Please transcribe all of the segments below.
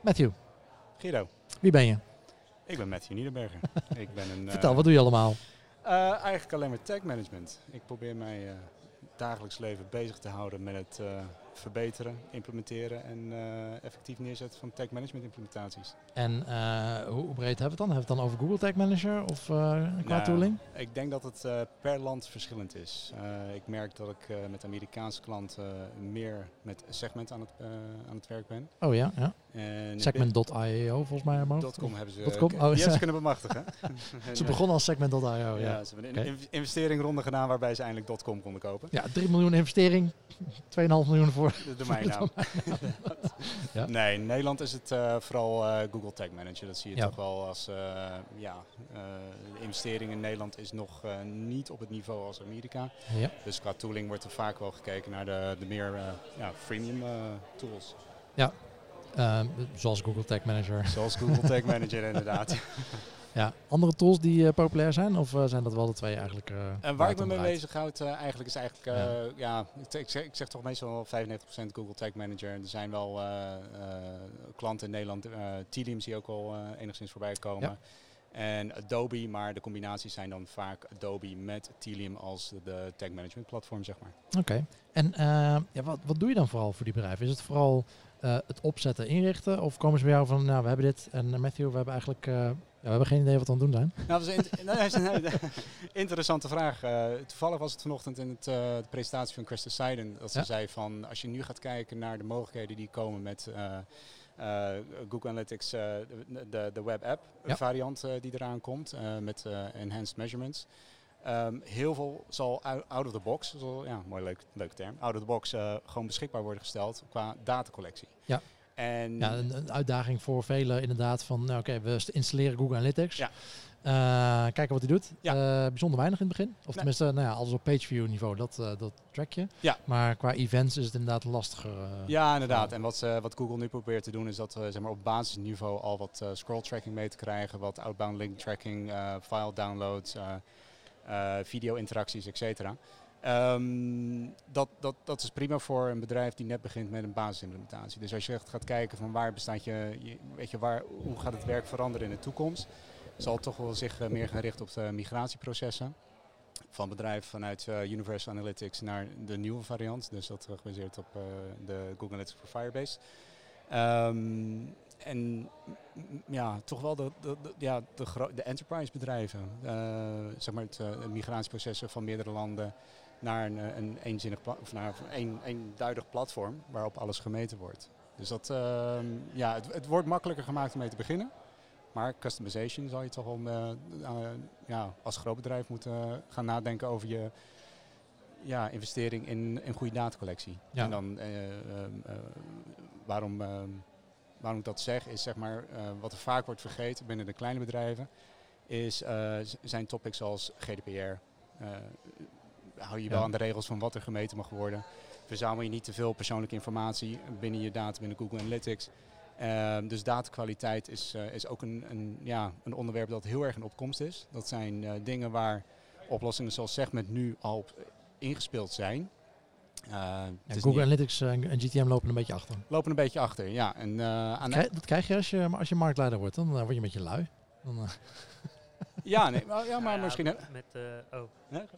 Matthew, Guido, wie ben je? ik ben Matthew Niederberger. ik ben een, Vertel, eh, wat doe je allemaal? eh, eigenlijk alleen maar tech management. Ik probeer mij eh, dagelijks leven bezig te houden met het verbeteren, implementeren en eh, effectief neerzetten van tech management implementaties. En eh, hoe, breed hebben we het dan? Hebben we het dan over Google Tag Manager of eh, qua Nou, tooling? Ik denk dat het per land verschillend is. Ik merk dat ik met Amerikaanse klanten meer met segment aan het, aan het werk ben. Oh ja, ja. En Segment.io volgens mij. .com hebben ze, Dot com? die Oh, ja. ze kunnen bemachtigen. En, Ze begonnen als Segment.io, ja. ja, ja. ze hebben een in- investeringronde gedaan waarbij ze eindelijk .com konden kopen. Ja, 3 miljoen investering, 2,5 miljoen voor. De domeinnaam. Ja. Nee, in Nederland is het eh, vooral eh, Google Tag Manager. Dat zie je Ja. toch wel als, eh, ja, de investering in Nederland is nog niet op het niveau als Amerika. Ja. Dus qua tooling wordt er vaak wel gekeken naar de, de meer ja, freemium tools. Eh, zoals Google Tag Manager. Zoals Google Tag Manager inderdaad. Ja. Andere tools die eh, populair zijn? Of eh, zijn dat wel de twee eigenlijk? eh, En waar ik me mee draait? bezighoud uh, eigenlijk is eigenlijk, uh, ja, ik, ik, zeg, ik, zeg, toch meestal 95% Google Tag Manager. Er zijn wel uh, klanten in Nederland, Telium zie je ook al enigszins voorbij komen. Ja. En Adobe, maar de combinaties zijn dan vaak Adobe met Telium als de tag management platform, zeg maar. Oké. Okay. En ja, wat, wat doe je dan vooral voor die bedrijven? Is het vooral het opzetten, inrichten? Of komen ze bij jou van, nou, we hebben dit en Matthew, we hebben eigenlijk ja, we hebben geen idee wat we aan het doen zijn. Nou, dat is een, dat is een interessante vraag. Uh, toevallig was het vanochtend in het, uh, de presentatie van Christa Seiden dat ze ja. zei van als je nu gaat kijken naar de mogelijkheden die komen met uh, Google Analytics, de, de, de web app ja. variant die eraan komt met enhanced measurements. Um, heel veel zal out of the box, zal, ja, mooi leuk, leuke term, out of the box gewoon beschikbaar worden gesteld qua datacollectie. Ja. En ja, een, een, uitdaging voor velen inderdaad van, nou, oké, okay, we installeren Google Analytics. Ja. Uh, kijken wat hij doet. Ja. Uh, bijzonder weinig in het begin. Of nee. tenminste, nou ja, alles op pageview niveau, dat, uh, dat track je. Ja. Maar qua events is het inderdaad lastiger. ja, inderdaad. En wat, wat Google nu probeert te doen is dat we zeg maar, op basisniveau al wat scroll tracking mee te krijgen. Wat outbound link tracking, file downloads, video interacties, et cetera. Um, dat, dat, dat is prima voor een bedrijf die net begint met een basisimplementatie. Dus als je echt gaat kijken van waar bestaat je, weet je, waar, hoe gaat het werk veranderen in de toekomst, zal het toch wel zich uh, meer gaan richten op de migratieprocessen van bedrijven vanuit uh, Universal Analytics naar de nieuwe variant. Dus dat gebaseerd op uh, de Google Analytics voor Firebase. Um, en ja, toch wel de ja, de, de enterprise bedrijven. zeg maar het migratieprocessen van meerdere landen naar een, een eenzinnig of naar een eenduidig platform waarop alles gemeten wordt. Dus dat, uh, ja, het, het, wordt makkelijker gemaakt om mee te beginnen. Maar customization zal je toch wel uh, uh, ja, als groot bedrijf moeten gaan nadenken over je ja, investering in een goede datacollectie. Ja. En dan waarom, waarom ik dat zeg, is zeg maar wat er vaak wordt vergeten binnen de kleine bedrijven, is, zijn topics als GDPR hou je wel Ja. aan de regels van wat er gemeten mag worden. Verzamel je niet te veel persoonlijke informatie binnen je data, binnen Google Analytics. Uh, dus datakwaliteit is, uh, is ook een, een, ja, een onderwerp dat heel erg in opkomst is. Dat zijn uh, dingen waar oplossingen zoals Segment nu al op ingespeeld zijn. Eh, Ja, Google Analytics en, GTM lopen een beetje achter. lopen een beetje achter, ja. En, eh, aan Krijg, dat krijg je als je, als je marktleider wordt. Dan word je een beetje lui. Dan, eh, ja, nee, maar, ja, maar ja, misschien... Met, eh, oh.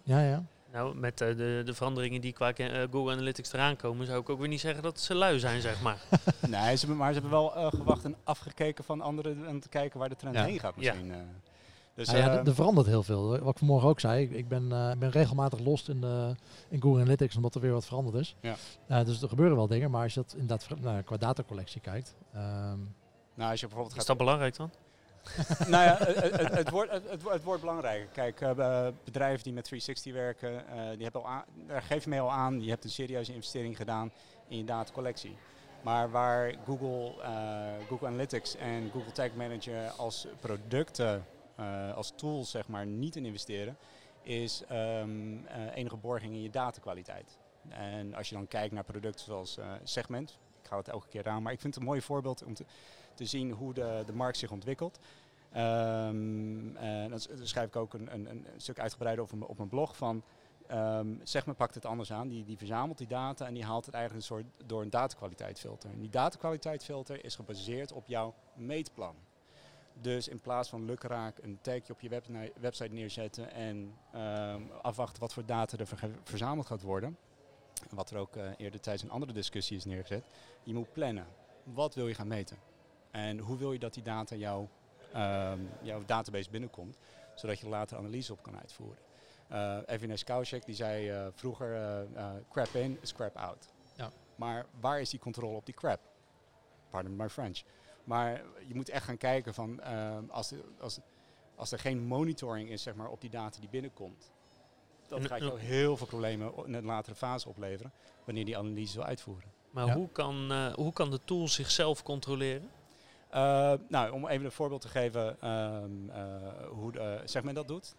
ja, ja. Nou, met eh, de, de veranderingen die qua eh, Google Analytics eraan komen, zou ik ook weer niet zeggen dat ze lui zijn, zeg maar. nee, ze hebben, maar ze hebben wel eh, gewacht en afgekeken van anderen en te kijken waar de trend Ja. heen gaat Ja. misschien. eh. Dus, Nou ja, eh, er- er verandert heel veel. Wat ik vanmorgen ook zei, ik- ik ben, eh, ben regelmatig lost in, de, in Google Analytics omdat er weer wat veranderd is. Ja. Dus er gebeuren wel dingen, maar als je dat inderdaad nou, qua datacollectie kijkt. ehm, nou, als je bijvoorbeeld Is gaat dat belangrijk dan? nou ja, het, wordt, het, wordt. Kijk, eh, be- bedrijven die met 360 werken, eh, die hebben al daar geef je mee al aan, je hebt een serieuze investering gedaan in je datacollectie. Maar waar Google, eh, Google Analytics en Google Tag Manager als producten, als tools zeg maar, niet in investeren, is eh, enige borging in je datakwaliteit. En als je dan kijkt naar producten zoals Segment, ik ga het elke keer aan, maar ik vind het een mooi voorbeeld om te, te zien hoe de, de markt zich ontwikkelt. Ehm, en dat, schrijf ik ook een, een, een stuk uitgebreider m- op mijn blog van. ehm Segment pakt het anders aan. Die, die verzamelt die data en die haalt het eigenlijk een soort door een datakwaliteitfilter. En die datakwaliteitfilter is gebaseerd op jouw meetplan. Dus in plaats van lukraak een tagje op je website neerzetten en ehm, afwachten wat voor data er verzameld gaat worden, wat er ook eh, eerder tijdens een andere discussie is neergezet, je moet plannen. Wat wil je gaan meten? En hoe wil je dat die data jouw, ehm, jouw database binnenkomt, zodat je er later analyse op kan uitvoeren. Uh, Evinesh Kaushik die zei eh, vroeger eh, eh, crap in is crap out. Ja. Maar waar is die controle op die crap? Pardon my French. Maar je moet echt gaan kijken van ehm, als, er- als, als er geen monitoring is zeg maar, op die data die binnenkomt. Dat gaat jou heel veel problemen in een latere fase opleveren wanneer die analyse wil uitvoeren. Maar Ja. hoe, kan, eh, hoe kan de tool zichzelf controleren? Uh, nou, om even een voorbeeld te geven ehm, uh, hoe de, zeg men dat doet.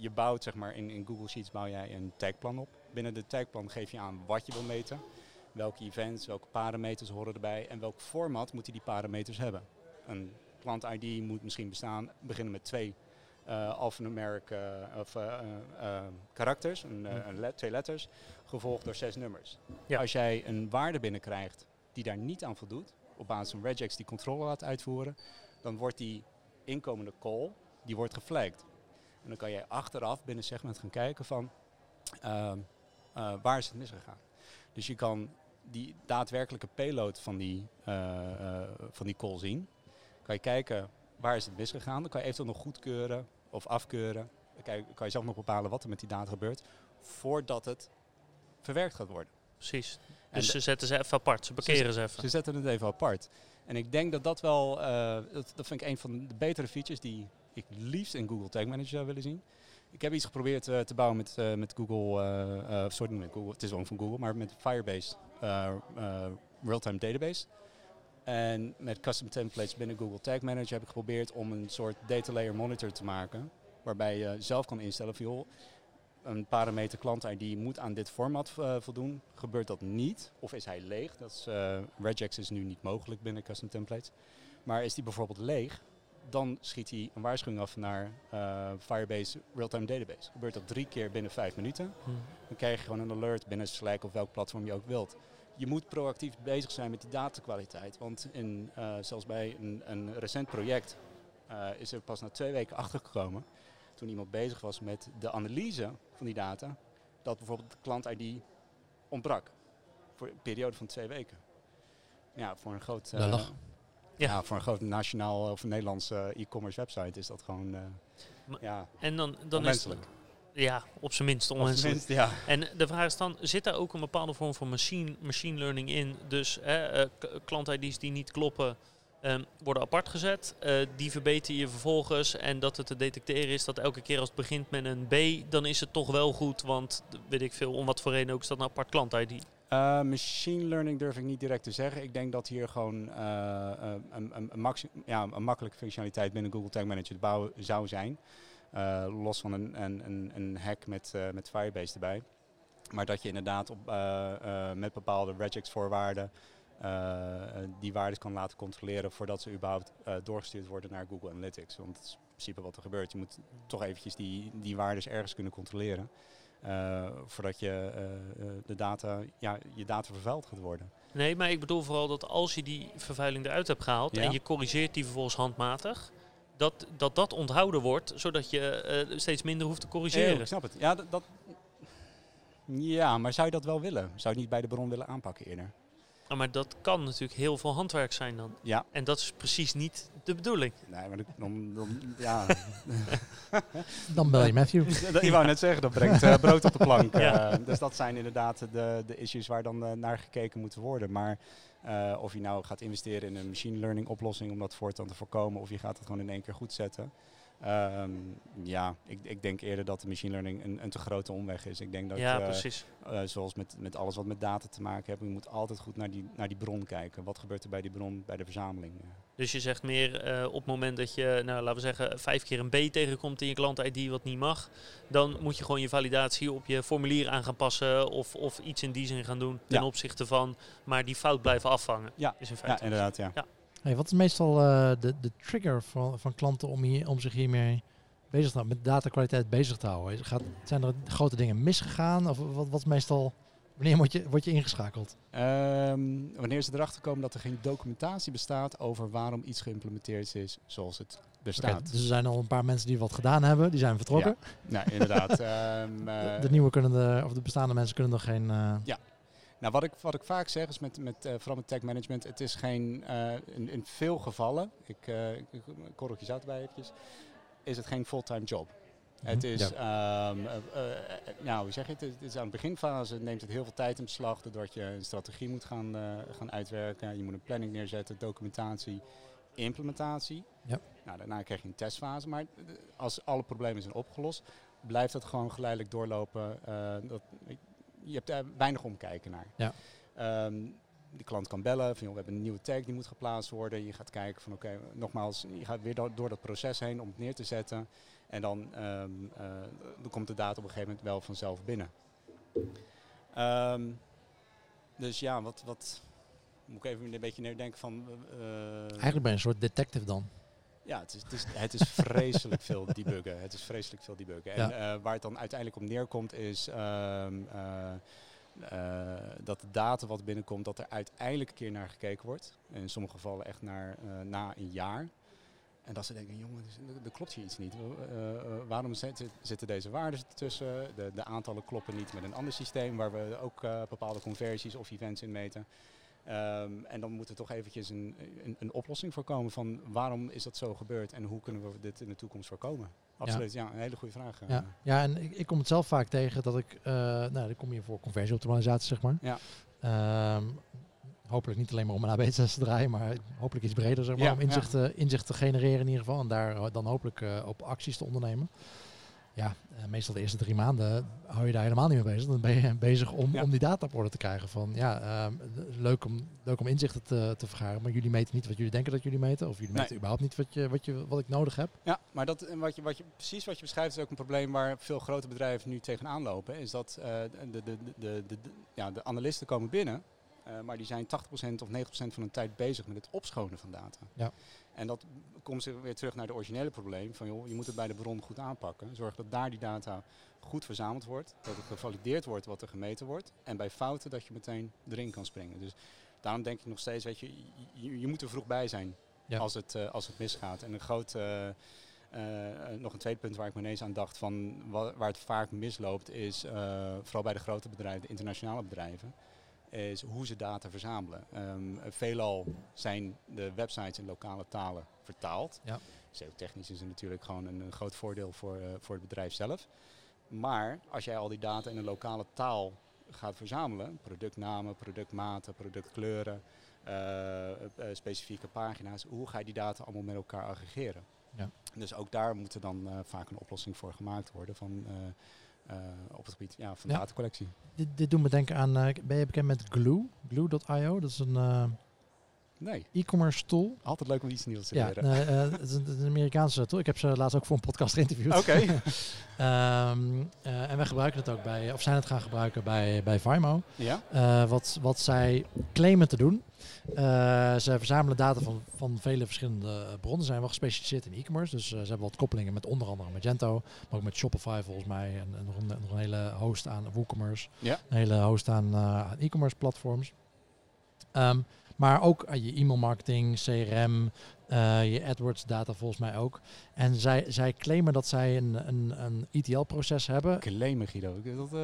Je bouwt zeg maar in, in Google Sheets bouw jij een tagplan op. Binnen de tagplan geef je aan wat je wil meten. Welke events, welke parameters horen erbij en welk format moeten die parameters hebben. Een klant ID moet misschien bestaan, beginnen met twee uh, uh, of uh, karakters, een, een let, twee letters, gevolgd door zes nummers. Ja. Als jij een waarde binnenkrijgt die daar niet aan voldoet, op basis van regex die controle laat uitvoeren, dan wordt die inkomende call, die wordt geflagged. En dan kan jij achteraf binnen segment gaan kijken van uh, uh, waar is het misgegaan. Dus je kan die daadwerkelijke payload van die, uh, van die call zien. Kan je kijken waar is het misgegaan. Dan kan je eventueel nog goedkeuren of afkeuren. Dan kan je zelf nog bepalen wat er met die data gebeurt. Voordat het verwerkt gaat worden. Precies. Dus ze zetten ze even apart, ze parkeren ze, ze even. Ze zetten het even apart. En ik denk dat dat wel, uh, dat, dat vind ik een van de betere features die ik liefst in Google Tag Manager zou willen zien. Ik heb iets geprobeerd uh, te bouwen met, uh, met Google, sorry, met Google, het is ook van Google, maar met Firebase Real-Time Database. En met custom templates binnen Google Tag Manager heb ik geprobeerd om een soort data layer monitor te maken. Waarbij je zelf kan instellen van joh, een parameter klant ID moet aan dit format uh, voldoen. Gebeurt dat niet? Of is hij leeg? Dat is, uh, regex is nu niet mogelijk binnen custom templates. Maar is die bijvoorbeeld leeg, dan schiet hij een waarschuwing af naar uh, Firebase Real-Time Database. Gebeurt dat drie keer binnen vijf minuten, Hmm. dan krijg je gewoon een alert binnen Slack of welk platform je ook wilt. Je moet proactief bezig zijn met die datakwaliteit. Want in, uh, zelfs bij een, een recent project uh, is er pas na twee weken achtergekomen toen iemand bezig was met de analyse van die data, dat bijvoorbeeld de klant-ID ontbrak. Voor een periode van twee weken. Ja, voor een groot, uh, ja. ja. voor een groot nationaal of Nederlands uh, e-commerce website is dat gewoon uh, ja, en dan, dan onmenselijk. Is het, ja, op zijn minst onmenselijk. Minst, ja. En de vraag is dan, zit daar ook een bepaalde vorm van machine, machine learning in? Dus uh, klant-ID's die niet kloppen, Um, worden apart gezet. Uh, die verbeter je vervolgens. En dat het te detecteren is dat elke keer als het begint met een B, dan is het toch wel goed. Want weet ik veel, om wat voor reden ook is dat een apart klant-ID. Uh, machine learning durf ik niet direct te zeggen. Ik denk dat hier gewoon uh, een, een, een, ja, een makkelijke functionaliteit binnen Google Tag Manager te bouwen zou zijn. Los van een, hack met, met Firebase erbij. Maar dat je inderdaad op, met bepaalde regex voorwaarden die waarden kan laten controleren voordat ze überhaupt uh, doorgestuurd worden naar Google Analytics. Want dat is in principe wat er gebeurt. Je moet toch eventjes die, die waarden ergens kunnen controleren. Uh, voordat je de data, ja, je data vervuild gaat worden. Nee, maar ik bedoel vooral dat als je die vervuiling eruit hebt gehaald Ja. en je corrigeert die vervolgens handmatig, dat dat, dat onthouden wordt, zodat je eh, steeds minder hoeft te corrigeren. Ja, ik snap het. Ja, dat, dat, ja, maar zou je dat wel willen? Zou je het niet bij de bron willen aanpakken eerder? Ah, maar dat kan natuurlijk heel veel handwerk zijn dan. Ja. En dat is precies niet de bedoeling. Nee, maar dan, dan ja. dan bel je Matthew. ik wou net zeggen, dat brengt uh, brood op de plank. Ja. Uh, dus dat zijn inderdaad de, de issues waar dan uh, naar gekeken moet worden. Maar eh, of je nou gaat investeren in een machine learning oplossing om dat voortaan te voorkomen, of je gaat het gewoon in één keer goed zetten. Um, ja, ik, ik, denk eerder dat de machine learning een, een te grote omweg is. Ik denk dat, ja, uh, precies. Uh, zoals met, met alles wat met data te maken heeft, je moet altijd goed naar die, naar die bron kijken. Wat gebeurt er bij die bron, bij de verzameling? Dus je zegt meer uh, op het moment dat je, nou, laten we zeggen, vijf keer een B tegenkomt in je klant-ID wat niet mag, dan moet je gewoon je validatie op je formulier aan gaan passen of, of iets in die zin gaan doen ten ja. opzichte van, maar die fout blijven afvangen. Ja, is in feite. ja inderdaad, ja. ja. Hey, wat is meestal uh, de, de trigger van, van klanten om, hier, om zich hiermee bezig te houden, met datakwaliteit bezig te houden? Is- Gaat, zijn er grote dingen misgegaan? Of wat, wat is meestal, wanneer word je, word je ingeschakeld? Ehm, wanneer ze erachter komen dat er geen documentatie bestaat over waarom iets geïmplementeerd is zoals het bestaat. dus er zijn al een paar mensen die wat gedaan hebben, die zijn vertrokken. Nou, inderdaad. Ehm, De, eh, de nieuwe kunnen de, of de bestaande mensen kunnen er geen. eh, Nou, wat ik, wat ik vaak zeg is met, met eh, vooral met tech management, het is geen, eh, in, in veel gevallen, ik, eh ik, zout erbij eventjes, is het geen fulltime job. Het Mhm. is, ehm, eh, eh, eh, nou, hoe zeg je het? Het is aan de beginfase neemt het heel veel tijd in beslag, doordat je een strategie moet gaan, gaan uitwerken. Je moet een planning neerzetten, documentatie, implementatie. Ja. Nou, daarna krijg je een testfase, maar als alle problemen zijn opgelost, blijft dat gewoon geleidelijk doorlopen. dat, je hebt daar weinig omkijken naar. Ja. Ehm, de klant kan bellen van joh, we hebben een nieuwe tag die moet geplaatst worden. Je gaat kijken van oké, nogmaals, je gaat weer door, door dat proces heen om het neer te zetten. En dan, ehm, eh, dan komt de data op een gegeven moment wel vanzelf binnen. Ehm, dus ja, wat, wat moet ik even een beetje neerdenken van. eh, Eigenlijk ben je een soort detective dan. Ja, het is, het is, het is vreselijk veel debuggen. Het is vreselijk veel debuggen. En eh, waar het dan uiteindelijk op neerkomt is ehm, eh, eh, dat de data wat binnenkomt, dat er uiteindelijk een keer naar gekeken wordt. In sommige gevallen echt naar, na een jaar. En dat ze denken, jongen, dus- er- er klopt hier iets niet. Waarom zitten, deze waarden ertussen? De, de aantallen kloppen niet met een ander systeem waar we ook bepaalde conversies of events in meten. Ehm, en dan moet er toch eventjes een, een, een oplossing voor komen van waarom is dat zo gebeurd en hoe kunnen we dit in de toekomst voorkomen? Absoluut, ja, een hele goede vraag. eh. Ja, ja en ik, ik kom het zelf vaak tegen dat ik, eh nou, dan kom je voor conversieoptimalisatie, zeg maar. Ja. Ehm, hopelijk niet alleen maar om een AB-test te draaien, maar hopelijk iets breder, zeg maar, Ja, om inzicht, inzicht te genereren in ieder geval. En daar eh, dan hopelijk eh, op acties te ondernemen. Ja, eh, meestal de eerste drie maanden hou je daar helemaal niet mee bezig. Dan ben je bezig om, Ja. om die data op orde te krijgen. Van ja, ehm, leuk, om, leuk om inzichten te, te vergaren, maar jullie meten niet wat jullie denken dat jullie meten. Of jullie Nee. meten überhaupt niet wat, je, wat, je, wat ik nodig heb. Ja, maar dat, wat je, wat je, precies wat je beschrijft is ook een probleem waar veel grote bedrijven nu tegenaan lopen. Is dat eh, de, de, de, de, de, de- ja, de analisten komen binnen, eh, maar die zijn 80% of 90% van hun tijd bezig met het opschonen van data. Ja. En dat komt weer terug naar de originele probleem van joh, je moet het bij de bron goed aanpakken. Zorg dat daar die data goed verzameld wordt, dat het gevalideerd wordt wat er gemeten wordt. En bij fouten dat je meteen erin kan springen. Dus daarom denk ik nog steeds, weet je, je, je moet er vroeg bij zijn Ja. als, het, eh, als het misgaat. En een groot, eh, eh, nog een tweede punt waar ik me ineens aan dacht van wa- waar het vaak misloopt is, vooral bij de grote bedrijven, de internationale bedrijven, is hoe ze data verzamelen. Ehm, veelal zijn de websites in lokale talen vertaald. Ja. SEO-technisch is er natuurlijk gewoon een, een groot voordeel voor, eh, voor het bedrijf zelf. Maar als jij al die data in een lokale taal gaat verzamelen, productnamen, productmaten, productkleuren, eh, eh, specifieke pagina's, hoe ga je die data allemaal met elkaar aggregeren? Ja. Dus ook daar moet er dan vaak een oplossing voor gemaakt worden van, op het gebied ja, van Ja. datacollectie. Dit, dit doet me denken aan, eh, ben je bekend met Glue? Glue.io, dat is een eh, Nee, e-commerce tool. altijd leuk om iets nieuws te Ja, leren. nee, eh, het, is een, Amerikaanse tool. Ik heb ze laatst ook voor een podcast geïnterviewd. Oké. Ehm, eh, en wij gebruiken het ook bij, of zijn het gaan gebruiken bij, bij Vimo. ja? Eh, wat, wat zij claimen te doen. Ze verzamelen data van, van vele verschillende bronnen. Ze zijn wel gespecialiseerd in e-commerce. Dus ze hebben wat koppelingen met onder andere Magento. Maar ook met Shopify volgens mij. En, en nog, een, nog een hele host aan WooCommerce. Ja. Een hele host aan, e-commerce platforms. Ehm, maar ook aan je e-mail marketing, CRM, eh, je AdWords data volgens mij ook. En zij, zij claimen dat zij een, een, een ETL-proces hebben. Claimen Guido. Dat, eh,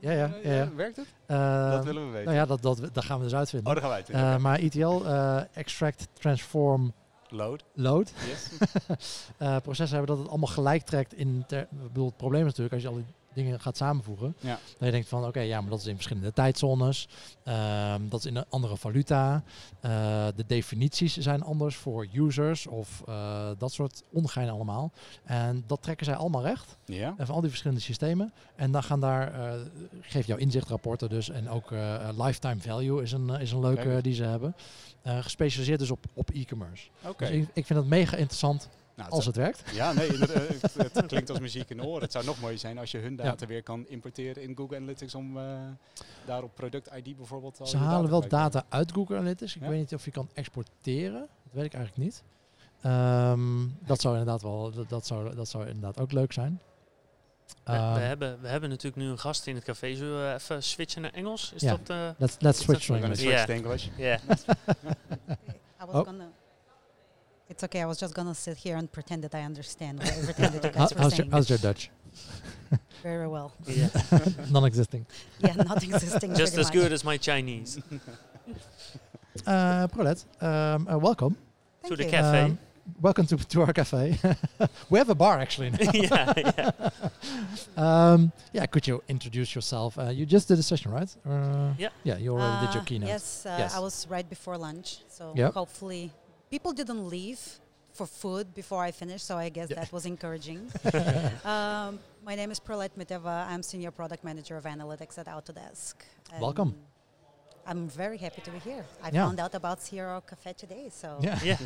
Ja, ja, ja, ja. Werkt het? Eh, dat willen we weten. nou ja, dat, dat, dat gaan we dus uitvinden. Oh, gaan. Eh, maar ETL, eh, extract, transform, Load. load, Yes. eh, processen hebben dat het allemaal gelijk trekt in, ter, ik bedoel, het probleem is natuurlijk als je al die dingen gaat samenvoegen, Ja. dat je denkt van oké, ja, maar dat is in verschillende tijdzones, Ehm, dat is in een andere valuta, Eh, de definities zijn anders voor users of eh, dat soort ongein allemaal. En dat trekken zij allemaal recht. ja. En van al die verschillende systemen. En dan gaan daar, eh geef jou inzichtrapporten dus. En ook lifetime value is een, is een leuke die ze hebben. Gespecialiseerd dus op, op e-commerce. Oké. Dus ik, ik vind het mega interessant Nou, als het werkt. Ja, nee, het, het klinkt als muziek in de oren. Het zou nog mooier zijn als je hun data weer kan importeren in Google Analytics om eh, daar op product ID bijvoorbeeld al Ze halen wel data uit Google Analytics. Ik Ja? weet niet of je kan exporteren. Dat weet ik eigenlijk niet. Ehm, dat zou inderdaad wel, dat, dat, zou, dat zou inderdaad ook leuk zijn. We, we Ehm, hebben, we hebben natuurlijk nu een gast in het café. Zullen we even switchen naar Engels? Is dat... eh, let's let's switch dat- to We're going to English. switch Yeah. English. yeah. I was Oh. gonna. It's okay. I was just gonna sit here and pretend that I understand what everything that you How- guys were how's, your, saying. how's your Dutch? Very well. yeah. Non-existing. Yeah, not existing. Just as much. good as my Chinese. Uh, Prolet, um, uh, welcome. Thank to the you. cafe. Um, welcome to, to our cafe. we have a bar actually. Now. yeah, yeah. um, yeah, could you introduce yourself? Uh, you just did a session, right? Uh, Yeah. Yeah, you already did your Uh, keynote. Yes, uh, Yes. I was right before lunch, so Yep. hopefully people didn't leave for food before I finished. So I guess Yeah. that was encouraging. um, my name is Prolet Miteva. I'm senior product manager of analytics at Autodesk. Welcome. I'm very happy to be here. I Yeah. found out about CRO Cafe today, so Yeah, yeah.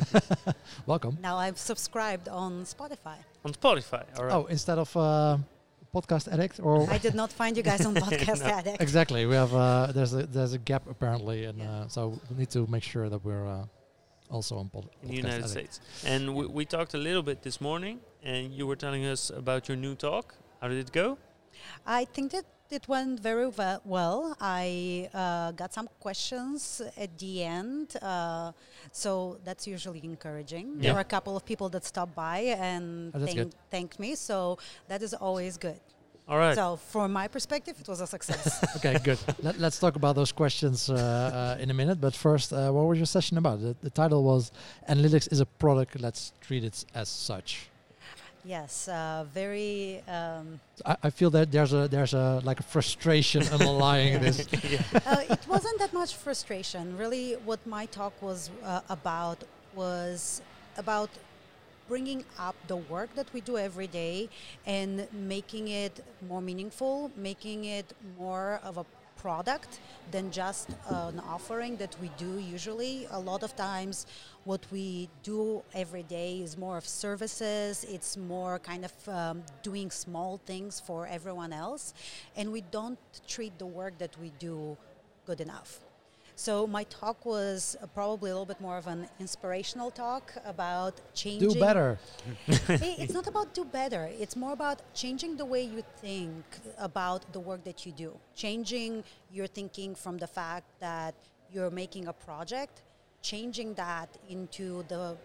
welcome. now I've subscribed on Spotify. On Spotify. All right. Oh, instead of uh, podcast addict or I did not find you guys on Podcast No. Addict. exactly, we have uh, there's a there's a gap apparently, and Yeah. uh, so we need to make sure that we're uh, also on pod- in the United addict. States. And we, we talked a little bit this morning, and you were telling us about your new talk. How did it go? I think that it went very ve- well. I uh, got some questions at the end, uh, so that's usually encouraging. Yeah. There were a couple of people that stopped by and Oh, thank, thanked me, so that is always good. All right. So, from my perspective, it was a success. okay, good. Let, let's talk about those questions uh, uh, in a minute. But first, uh, what was your session about? The, the title was "Analytics is a product. Let's treat it as such." yes, uh, very. Um, I, I feel that there's a there's a like a frustration underlying this. yeah. uh, it wasn't that much frustration. Really, what my talk was uh, about was about bringing up the work that we do every day and making it more meaningful, making it more of a product than just an offering that we do usually. A lot of times, what we do every day is more of services, it's more kind of um, doing small things for everyone else, and we don't treat the work that we do good enough. So my talk was uh, probably a little bit more of an inspirational talk about changing. Do better. It's not about do better. It's more about changing the way you think about the work that you do. Changing your thinking from the fact that you're making a project, changing that into the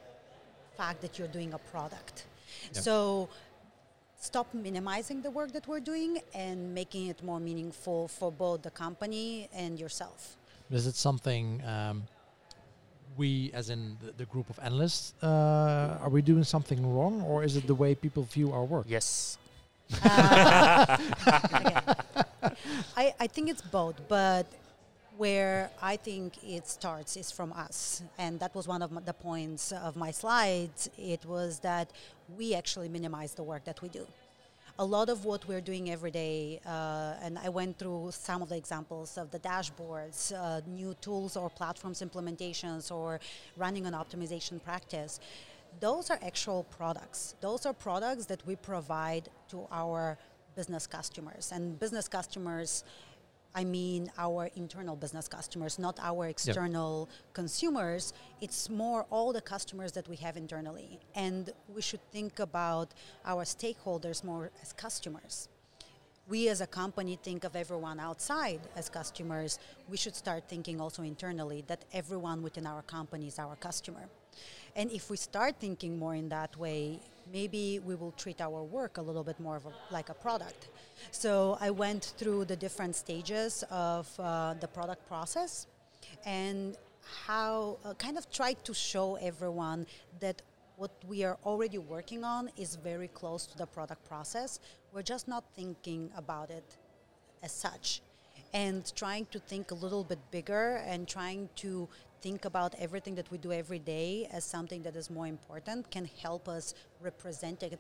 fact that you're doing a product. Yeah. So stop minimizing the work that we're doing and making it more meaningful for both the company and yourself. Is it something um, we, as in the, the group of analysts, uh, are we doing something wrong, or is it the way people view our work? Yes. Uh, I, I think it's both, but where I think it starts is from us. And that was one of the points of my slides. It was that we actually minimize the work that we do. A lot of what we're doing every day, uh, and I went through some of the examples of the dashboards, uh, new tools or platforms implementations, or running an optimization practice those are actual products. Those are products that we provide to our business customers. And business customers, I mean our internal business customers, not our external consumers. It's more all the customers that we have internally. And we should think about our stakeholders more as customers we as a company think of everyone outside as customers, we should start thinking also internally that everyone within our company is our customer. And if we start thinking more in that way, maybe we will treat our work a little bit more of a, like a product. So I went through the different stages of uh, the product process and how uh, kind of tried to show everyone that what we are already working on is very close to the product process. We're just not thinking about it as such. And trying to think a little bit bigger and trying to think about everything that we do every day as something that is more important can help us represent it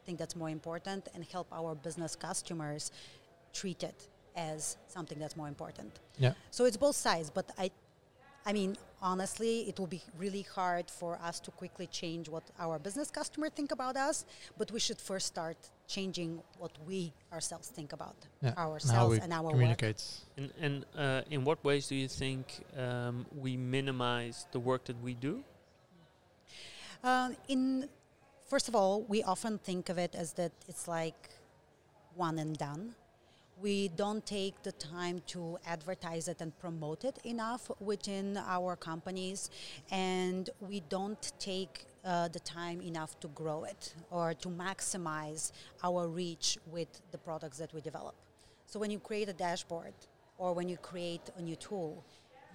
as something that's more important and help our business customers treat it as something that's more important. Yeah. So it's both sides, but I I mean, honestly, it will be really hard for us to quickly change what our business customer think about us, but we should first start changing what we ourselves think about Yeah. Ourselves we and our work. communicate. And, and uh, in what ways do you think um, we minimize the work that we do? Um, in first of all, we often think of it as that it's like one and done. We don't take the time to advertise it and promote it enough within our companies, and we don't take uh, the time enough to grow it or to maximize our reach with the products that we develop. So when you create a dashboard or when you create a new tool,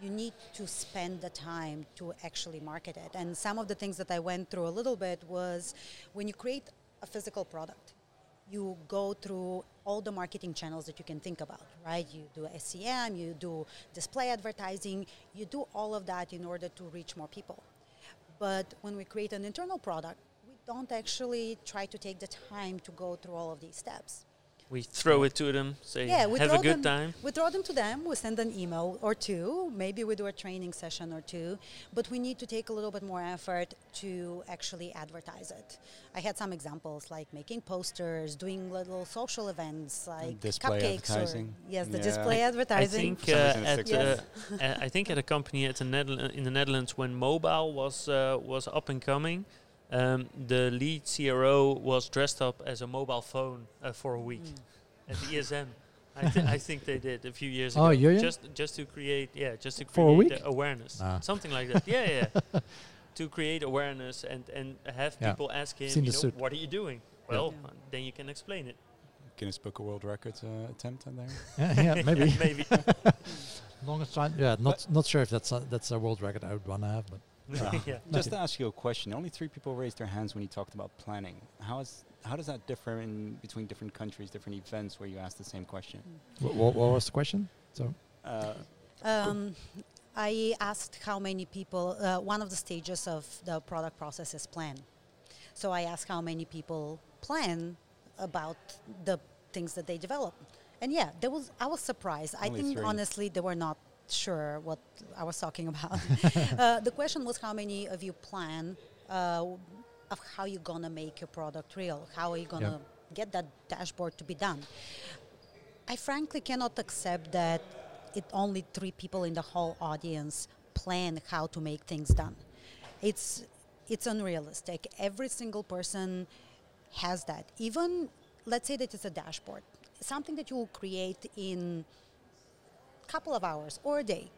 you need to spend the time to actually market it. And some of the things that I went through a little bit was when you create a physical product, you go through all the marketing channels that you can think about, right? You do SEM, you do display advertising, you do all of that in order to reach more people. But when we create an internal product, we don't actually try to take the time to go through all of these steps. We throw it to them, say, Yeah, we have throw a good them- time. We throw them to them, we send an email or two, maybe we do a training session or two, but we need to take a little bit more effort to actually advertise it. I had some examples like making posters, doing little social events like display cupcakes advertising. or yes, the Yeah. display I advertising. think uh, at Yes. uh, uh, I think at a company at the Netherl- in the Netherlands when mobile was uh, was up and coming, um, the lead CRO was dressed up as a mobile phone uh, for a week Mm. at the ESM. I, th- I think they did a few years Oh, ago. Jurjen? Just just to create yeah, just to For a create week? awareness, Ah. something like that. Yeah, yeah. to create awareness and and have Yeah. people ask him, you know, what are you doing? Well, Yeah. uh, then you can explain it. Guinness Book of World Records uh, attempt on there. yeah, yeah, maybe. maybe. Longest time. Yeah, not not sure if that's a, that's a world record I would want to have, but yeah. Just to ask you a question, only three people raised their hands when you talked about planning. How is how does that differ in between different countries, different events where you ask the same question? what, what was the question? So Uh, Um, I asked how many people, uh, one of the stages of the product process is plan. So I asked how many people plan about the things that they develop. And yeah, there was, I was surprised. I think three. honestly they were not sure what I was talking about. uh, the question was how many of you plan uh, of how you're gonna make your product real? How are you gonna get that dashboard to be done? I frankly cannot accept that it only three people in the whole audience plan how to make things done. It's it's unrealistic. Every single person has that. Even let's say that it's a dashboard, something that you will create in couple of hours or a day.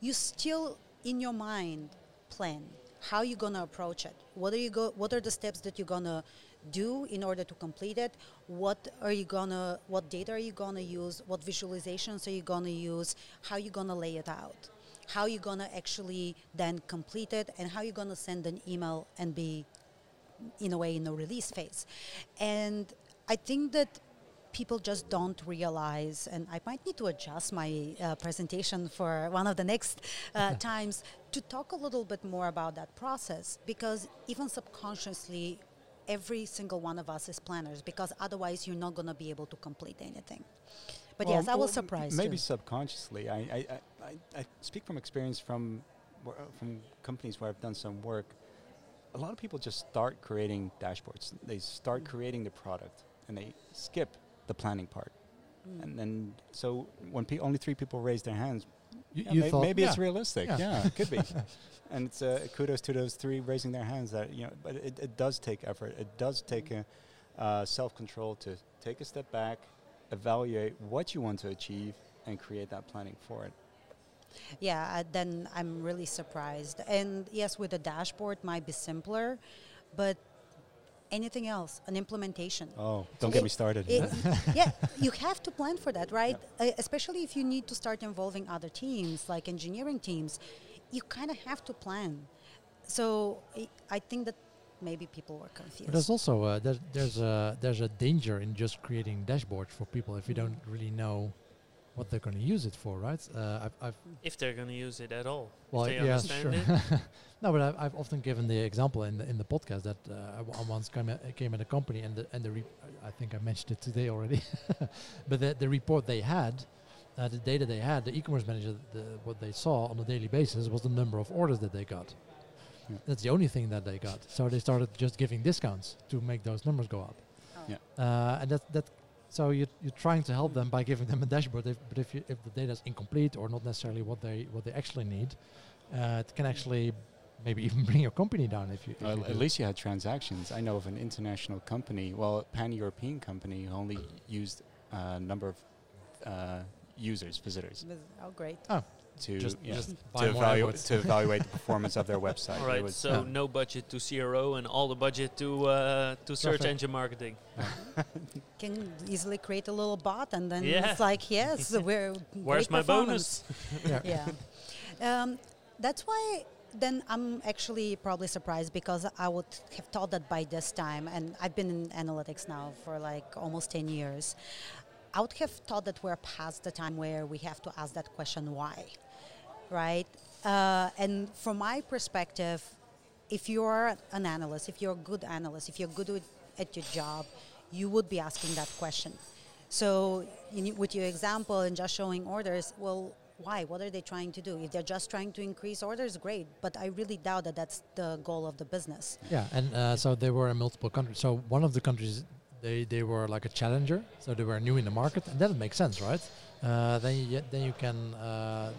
You still in your mind plan how you're gonna approach it. What are you go? What are the steps that you're gonna do in order to complete it? What are you gonna? What data are you gonna use? What visualizations are you gonna use? How you gonna lay it out? How you gonna actually then complete it? And how you gonna send an email and be, in a way, in a release phase? And I think that people just don't realize, and I might need to adjust my uh, presentation for one of the next uh, times to talk a little bit more about that process because even subconsciously, every single one of us is planners because otherwise you're not going to be able to complete anything. But Well, yes, I was well, m- surprised. Maybe too. subconsciously. I, I, I, I, I speak from experience from uh, from companies where I've done some work. A lot of people just start creating dashboards. They start Mm. creating the product and they skip the planning part. Mm. And then, so when pe- only three people raise their hands, you, yeah, you may- thought maybe it's realistic. Yeah. Yeah, it could be. and it's uh, kudos to those three raising their hands. That you know, but it, it does take effort. It does take a uh, self-control to take a step back, evaluate what you want to achieve, and create that planning for it. yeah, uh, then I'm really surprised. And yes, with a dashboard might be simpler, but anything else, an implementation. Oh, don't get It- me started. It- yeah, you have to plan for that, right? Uh, especially if you need to start involving other teams, like engineering teams, you kind of have to plan. So I- I think that maybe people were confused. But there's also uh, there's there's a there's a danger in just creating dashboards for people if you don't really know what they're going to use it for, right? Uh, I've, I've If they're going to use it at all. well, if they yeah, understand sure. it. no, but I've, I've often given the example in the, in the podcast that uh, I w- I once came at, came at a company and the and the re- I think I mentioned it today already, but the the report they had. Uh, the data they had, the e-commerce manager, the, what they saw on a daily basis was the number of orders that they got. Yeah. That's the only thing that they got. So they started just giving discounts to make those numbers go up. Yeah. Uh, and that that so you you're trying to help them by giving them a dashboard. If, but if you, if the data is incomplete or not necessarily what they what they actually need, uh, it can actually maybe even bring your company down if you. If Well, you at least you had transactions. I know of an international company, well, a pan-European company who only used a number of uh, users, visitors, Oh, great. To Just- yeah, just to, buy evaluate, to evaluate the performance of their website. All It right, so Yeah. no budget to CRO and all the budget to uh, to search Perfect. engine marketing. Can easily create a little bot, and then Yeah. it's like, yes, we're Where's my bonus? yeah. yeah. Um, that's why then I'm actually probably surprised because I would have thought that by this time, and I've been in analytics now for like almost 10 years, I would have thought that we're past the time where we have to ask that question why, right? Uh, and from my perspective, if you're an analyst, if you're a good analyst, if you're good with, at your job, you would be asking that question. So, in, with your example and just showing orders, well, why? What are they trying to do? If they're just trying to increase orders, great. But I really doubt that that's the goal of the business. Yeah, and uh, so they were in multiple countries. So one of the countries, they, they were like a challenger, so they were new in the market, and that makes sense, right? Uh, then you then you can uh,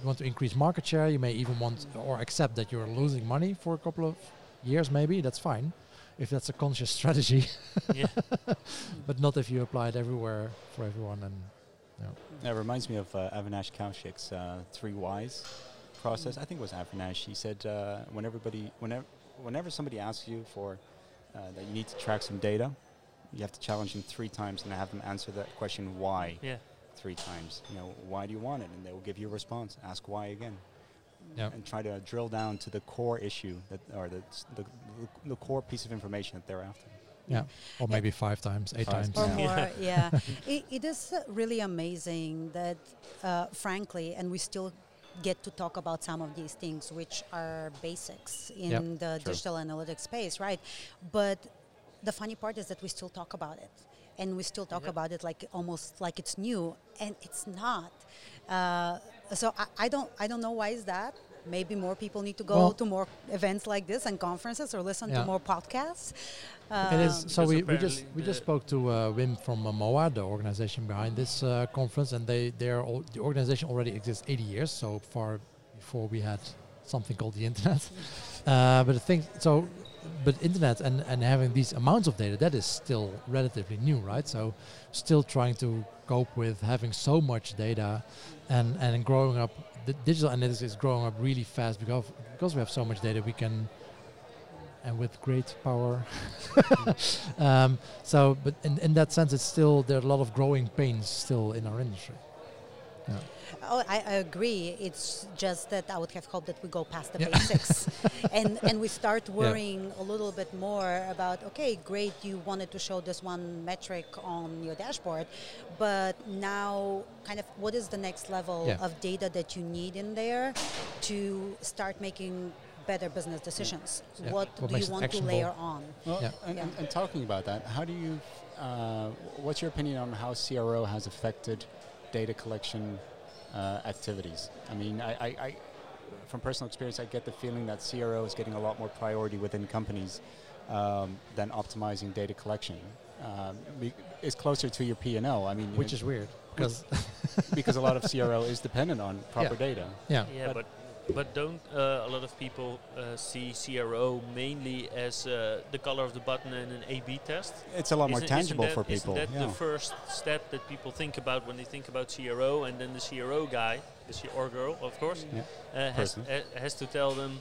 you want to increase market share. You may even want or accept that you're losing money for a couple of years, maybe. That's fine, if that's a conscious strategy. yeah. but not if you apply it everywhere for everyone. And That reminds me of uh, Avinash Kaushik's uh, three whys process. I think it was Avinash. He said uh, when everybody, whenever, whenever somebody asks you for uh, that you need to track some data, you have to challenge them three times and have them answer that question why Yeah. Three times. You know, why do you want it? And they will give you a response. Ask why again. yeah, And try to drill down to the core issue that, or the, the, the, the core piece of information that they're after. yeah, or maybe five times, eight Five times. or Yeah. more. Yeah, it, it is really amazing that, uh, frankly, and we still get to talk about some of these things, which are basics in Yep, the true. digital analytics space, right? But the funny part is that we still talk about it, and we still talk Yep. about it like almost like it's new, and it's not. Uh, so I, I don't I don't know why is that. Maybe more people need to go Well- to more events like this and conferences or listen Yeah. to more podcasts. It is Um, so. We, we just we just spoke to uh, Wim from uh, MOA, the organization behind this uh, conference, and they they are all, the organization already exists 80 years, so far before we had something called the internet. uh, but the thing, so, but internet and and having these amounts of data that is still relatively new, right? So, still trying to cope with having so much data, and and growing up. The digital analytics is growing up really fast because because we have so much data, we can and with great power. um, so, but in, in that sense, it's still there are a lot of growing pains still in our industry. Oh, I, I agree. It's just that I would have hoped that we go past the Yeah. basics, and and we start worrying a little bit more about. Okay, great, you wanted to show this one metric on your dashboard, but now, kind of, what is the next level Yeah. of data that you need in there to start making better business decisions? Yeah. What, What do you it want to layer on? Well, Yeah. and, Yeah. and, and talking about that, how do you, uh, what's your opinion on how CRO has affected data collection uh, activities? I mean, I, I, I, from personal experience, I get the feeling that CRO is getting a lot more priority within companies um, than optimizing data collection. Um, it's closer to your P&L. I mean, Which is weird because because a lot of CRO is dependent on proper Yeah. data. yeah, Yeah, But- but but don't uh, a lot of people uh, see CRO mainly as uh, the color of the button and an A/B test? It's a lot more Isn't- isn't tangible that- for people. Isn't that yeah. the first step that people think about when they think about CRO, and then the CRO guy, the C- or girl, of course, Yeah. uh, has Person. has to tell them,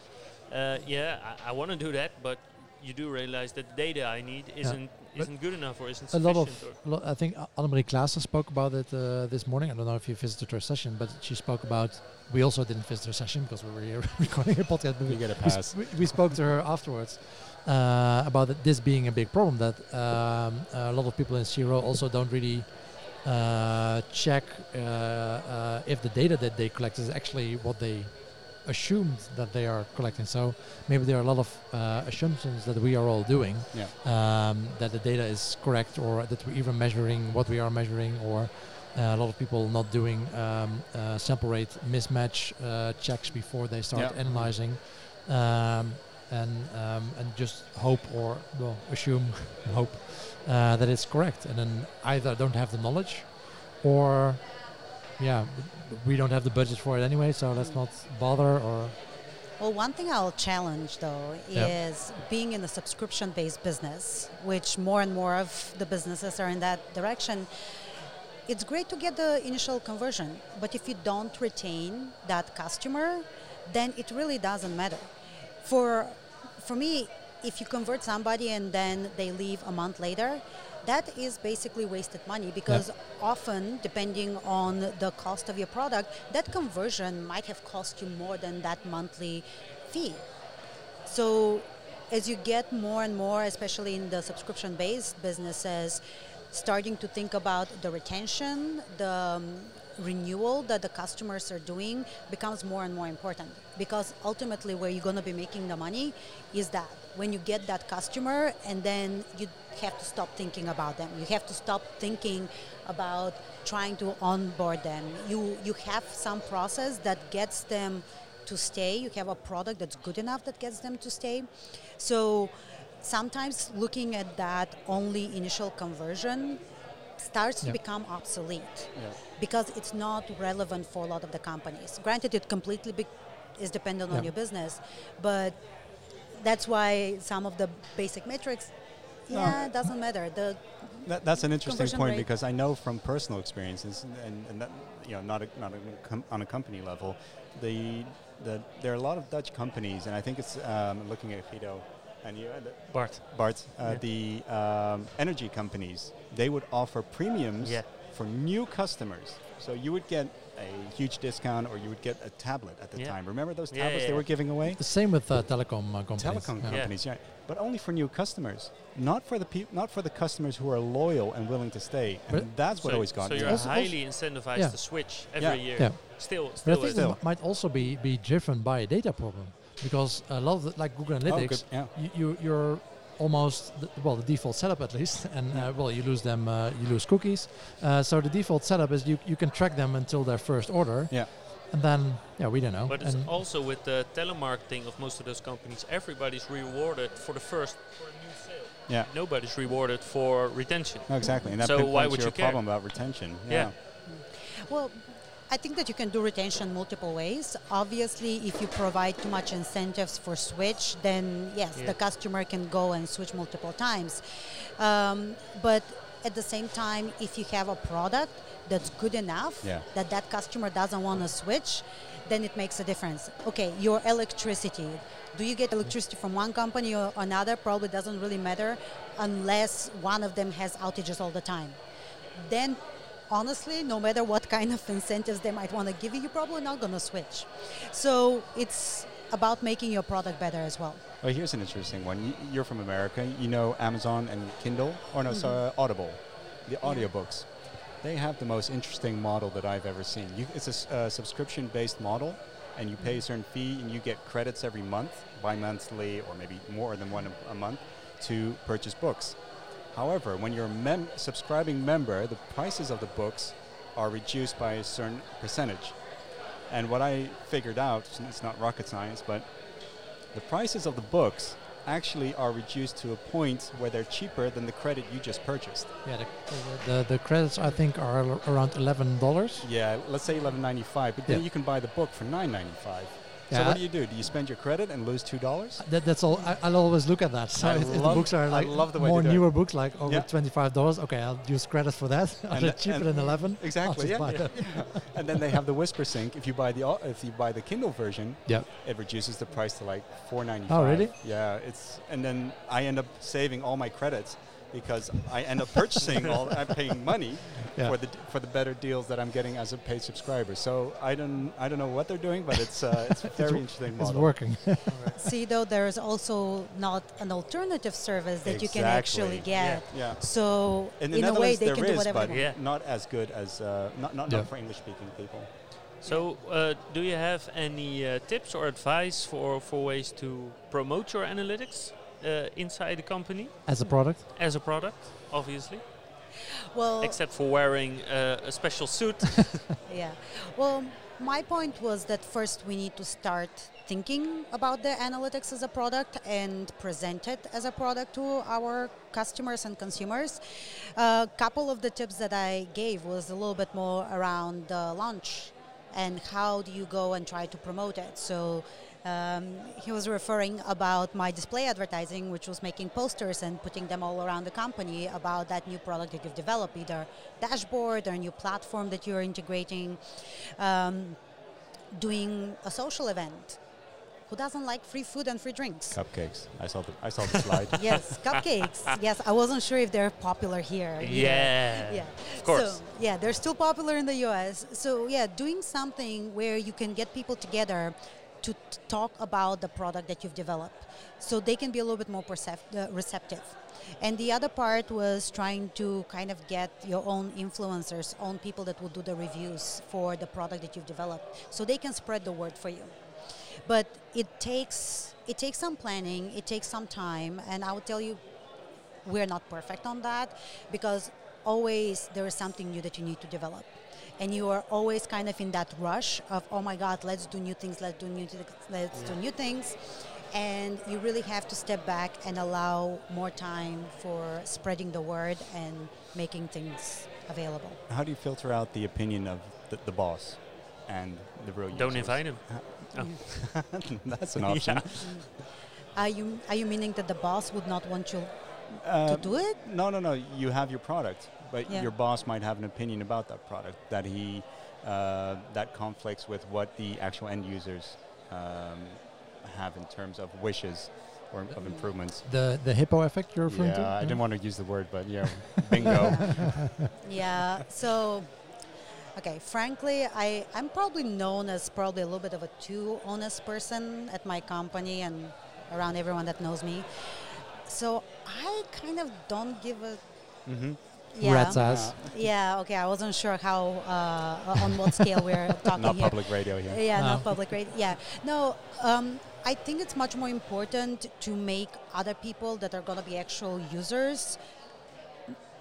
uh, yeah, I, I want to do that, but you do realize that the data I need isn't But isn't good enough or isn't a lot of or a lot, I think A- Annemarie Klaassen spoke about it uh, this morning. I don't know if you visited her session, but she spoke about. We also didn't visit her session because we were here recording a podcast. but we- You get a we, pass. sp- we, we spoke to her afterwards uh, about it- this being a big problem. That um, a lot of people in CRO also don't really uh, check uh, uh, if the data that they collect is actually what they assumed that they are collecting. So maybe there are a lot of uh, assumptions that we are all doing Yeah. um, that the data is correct or that we're even measuring what we are measuring or uh, a lot of people not doing um, uh, sample rate mismatch uh, checks before they start Yeah. analyzing um, and um, and just hope or well assume hope uh, that it's correct and then either don't have the knowledge or yeah we don't have the budget for it anyway so let's not bother or Well, one thing I'll challenge though is being in a subscription based business, which more and more of the businesses are in that direction. It's great to get the initial conversion, but if you don't retain that customer, then it really doesn't matter. For, for me, if you convert somebody and then they leave a month later, that is basically wasted money because often, depending on the cost of your product, that conversion might have cost you more than that monthly fee. So, as you get more and more, especially in the subscription based businesses, starting to think about the retention, the um, renewal that the customers are doing becomes more and more important because ultimately where you're going to be making the money is that when you get that customer and then you have to stop thinking about them you have to stop thinking about trying to onboard them you you have some process that gets them to stay you have a product that's good enough that gets them to stay so sometimes looking at that only initial conversion starts to become obsolete Yeah. because it's not relevant for a lot of the companies. Granted, it completely is dependent on Yeah. your business, but that's why some of the basic metrics, No. yeah, it doesn't matter. The That, that's an interesting point rate. because I know from personal experiences, and, and that, you know, not, a, not a com- on a company level, the, the, there are a lot of Dutch companies, and I think it's um, looking at Fido and you, uh, the- Bart. Bart, uh, Yeah. the um, energy companies, they would offer premiums Yeah. for new customers. So you would get a huge discount, or you would get a tablet at the Yeah. time. Remember those Yeah, tablets yeah, they were giving away? The same with uh, telecom uh, companies. Telecom Yeah. companies, yeah. But only for new customers, not for the peop- not for the customers who are loyal and willing to stay. And But- that's what always got so you're Also- highly incentivized Yeah. to switch Yeah. every year. Yeah. Still, still. But I think is. Still. it might also be, be driven by a data problem because a lot of the, like Google Oh, Analytics, good, yeah. you, you you're almost the, well the default setup at least, and uh, well you lose them, uh, you lose cookies. Uh, so the default setup is you you can track them until their first order, Yeah. and then yeah we don't know. But it's and also with the telemarketing of most of those companies, everybody's rewarded for the first for a new sale. Yeah. Nobody's rewarded for retention. No, exactly. And that So why pinpoints would your you care? problem about retention. Yeah. Well, I think that you can do retention multiple ways. Obviously, if you provide too much incentives for switch, then yes, Yeah. the customer can go and switch multiple times. Um, but at the same time, if you have a product that's good enough Yeah. that that customer doesn't want to switch, then it makes a difference. Okay, your electricity. Do you get electricity from one company or another? Probably doesn't really matter unless one of them has outages all the time then honestly, no matter what kind of incentives they might want to give you, you're probably not going to switch. So it's about making your product better as well. Well, here's an interesting one. You, you're from America. You know Amazon and Kindle, or no, sorry, Audible, the audiobooks. They have the most interesting model that I've ever seen. You, it's a uh, subscription-based model, and you pay a certain fee, and you get credits every month, bi-monthly, or maybe more than one a, a month, to purchase books. However, when you're a mem- subscribing member, the prices of the books are reduced by a certain percentage. And what I figured out, it's not rocket science, but the prices of the books actually are reduced to a point where they're cheaper than the credit you just purchased. yeah, the, the the credits I think are around eleven dollars. Yeah, let's say 11.95, but then Yeah. you can buy the book for 9.95. So Yeah, what do you do? Do you spend your credit and lose two dollars? That, that's all. I, I'll always look at that. So if, the books are like love the way more do it. newer books, like over Yeah. twenty-five dollars, okay, I'll use credit for that. And they the- cheaper than eleven? Exactly. Yeah, yeah, and then they have the Whisper Sync. If you buy the uh, if you buy the Kindle version, Yeah. it reduces the price to like 4.95. Oh, really? Yeah. It's and then I end up saving all my credits because I end up purchasing all. I'm paying money Yeah. for the for the better deals that I'm getting as a paid subscriber. So I don't I don't know what they're doing, but it's uh, it's a very wo- interesting It's model. working. See, though, there's also not an alternative service that you can actually get. Yeah. So In the in a way, they there can do whatever but they want. Yeah. not as good as uh, not not, Yeah. not for English speaking people. So, uh, do you have any uh, tips or advice for, for ways to promote your analytics inside the company As a product, as a product, obviously? Well, Except for wearing uh, a special suit. Yeah. Well, my point was that first we need to start thinking about the analytics as a product and present it as a product to our customers and consumers. A couple of the tips that I gave was a little bit more around the launch and how do you go and try to promote it. So Um, he was referring about my display advertising, which was making posters and putting them all around the company about that new product that you've developed, either dashboard or a new platform that you're integrating, um, doing a social event. Who doesn't like free food and free drinks? Cupcakes. I saw the I saw the slide. yes, cupcakes. Yes, I wasn't sure if they're popular here. either. Yeah. Yeah. Of course. So, yeah, they're still popular in the US. So, yeah, doing something where you can get people together to talk about the product that you've developed so they can be a little bit more uh, receptive. And the other part was trying to kind of get your own influencers, own people that will do the reviews for the product that you've developed so they can spread the word for you. But it takes it takes some planning, it takes some time, and I would tell you we're not perfect on that because always there is something new that you need to develop and you are always kind of in that rush of oh my god let's do new things let's do new things let's do new things. And you really have to step back and allow more time for spreading the word and making things available. How do you filter out the opinion of the, the boss and the real Don't users? invite him. That's an option. are you are you meaning that the boss would not want you Uh, to do it? No, no, no. You have your product, but Yeah. your boss might have an opinion about that product that he uh, that conflicts with what the actual end users um, have in terms of wishes or of improvements. The the hippo effect you're referring Yeah, to? I didn't want to use the word, but yeah, bingo. Yeah. So, okay. Frankly, I I'm probably known as probably a little bit of a too honest person at my company and around everyone that knows me. So I kind of don't give a hmm yeah. Yeah. Okay. I wasn't sure how uh, on what scale we're talking Not here. public radio here. Yeah, No. not public radio. Yeah, no. Um, I think it's much more important to make other people that are going to be actual users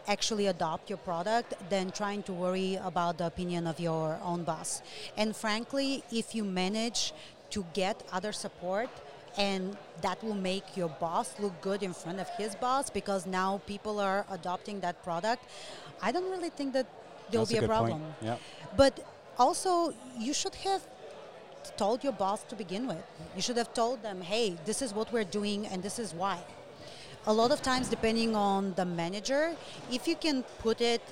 actually adopt your product than trying to worry about the opinion of your own boss. And frankly, if you manage to get other support and that will make your boss look good in front of his boss because now people are adopting that product, I don't really think that there'll That's be a problem. Yeah. But also, you should have told your boss to begin with. You should have told them, hey, this is what we're doing and this is why. A lot of times, depending on the manager, if you can put it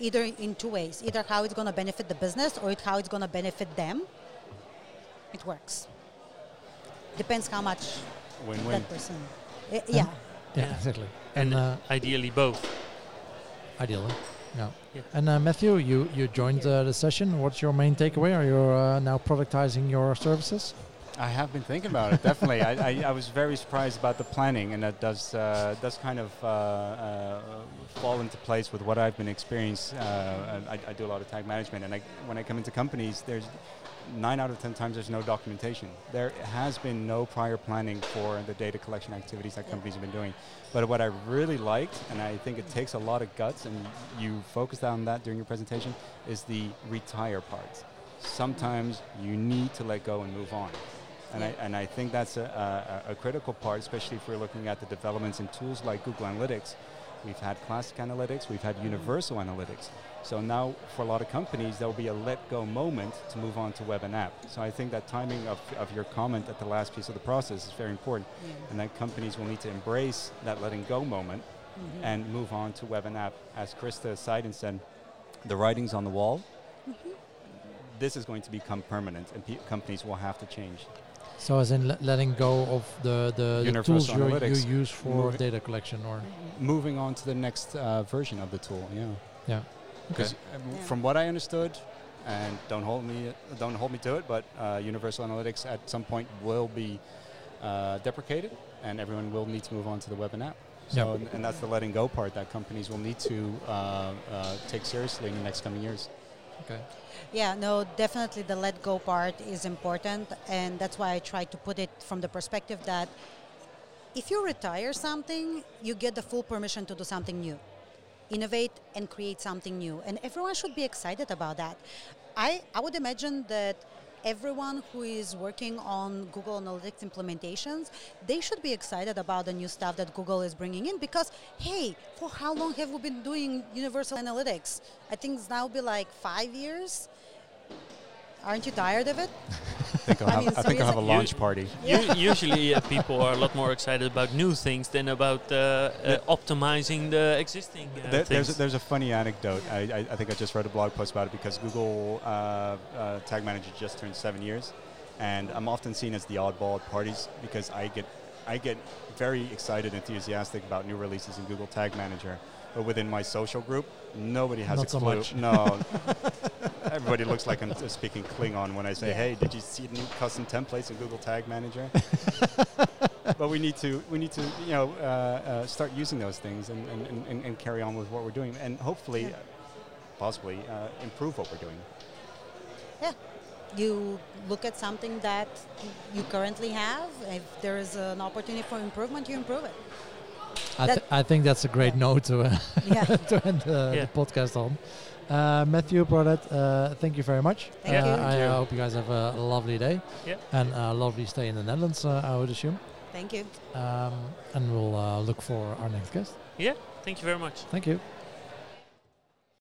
either in two ways either how it's going to benefit the business or how it's going to benefit them, it works. Depends how much Win-win. that person. Eh, yeah. Yeah, Yeah. exactly. And And uh, ideally both. ideally, yeah. Yeah. And uh, Matthew, you you joined uh, the session. What's your main takeaway? Are you uh, now productizing your services? I have been thinking about it. Definitely, I, I, I was very surprised about the planning, and that does uh, does kind of uh, uh, fall into place with what I've been experiencing. Uh, I, I do a lot of tag management, and I, when I come into companies, there's nine out of ten times there's no documentation. There has been no prior planning for the data collection activities that companies have been doing. But what I really liked, and I think it takes a lot of guts, and you focused on that during your presentation, is the retire part. Sometimes you need to let go and move on. And, I, and I think that's a, a, a critical part, especially if we're looking at the developments in tools like Google Analytics. We've had classic analytics, we've had universal analytics. So now for a lot of companies, there will be a let go moment to move on to web and app. So I think that timing of, of your comment at the last piece of the process is very important. And that companies will need to embrace that letting go moment Mm-hmm. and move on to web and app. As Krista Seiden said, the writing's on the wall. This is going to become permanent and pe- companies will have to change. So as in le- letting go of the, the, the tools you you use for Moving- data collection or Moving on to the next uh, version of the tool, yeah. yeah. Because um, Yeah. from what I understood, and don't hold me don't hold me to it, but uh, Universal Analytics at some point will be uh, deprecated, and everyone will need to move on to the web and app. So, Yeah. and, and that's the letting go part that companies will need to uh, uh, take seriously in the next coming years. Okay. Yeah, no, definitely the let go part is important, and that's why I try to put it from the perspective that if you retire something, you get the full permission to do something new, innovate and create something new, and everyone should be excited about that. I, I would imagine that everyone who is working on Google Analytics implementations, they should be excited about the new stuff that Google is bringing in because, hey, for how long have we been doing Universal Analytics? I think it's now be like five years. Aren't you tired of it? think I'll I mean, I think I'll have a launch party. U- usually, uh, people are a lot more excited about new things than about uh, uh, optimizing the existing uh, There, there's, a, things. there's a funny anecdote. I, I, I think I just wrote a blog post about it because Google uh, uh, Tag Manager just turned seven years, and I'm often seen as the oddball at parties because I get I get very excited, enthusiastic about new releases in Google Tag Manager. But within my social group, nobody has Not a so clue. much. No, everybody looks like I'm speaking Klingon when I say, Yeah. "Hey, did you see the new custom templates in Google Tag Manager?" but we need to we need to you know uh, uh, start using those things and, and, and, and carry on with what we're doing and hopefully Yeah. uh, possibly uh, improve what we're doing Yeah. You look at something that you currently have. If there is an opportunity for improvement, you improve it. I, th- I think that's a great Yeah. note to, uh, Yeah. to end uh, Yeah. the podcast on. Uh, Matthew, Prolet, uh, thank you very much. Thank uh, you. I Thank you. hope you guys have a lovely day Yeah. and a lovely stay in the Netherlands, uh, I would assume. Thank you. Um, and we'll uh, look for our next guest. yeah, thank you very much. Thank you.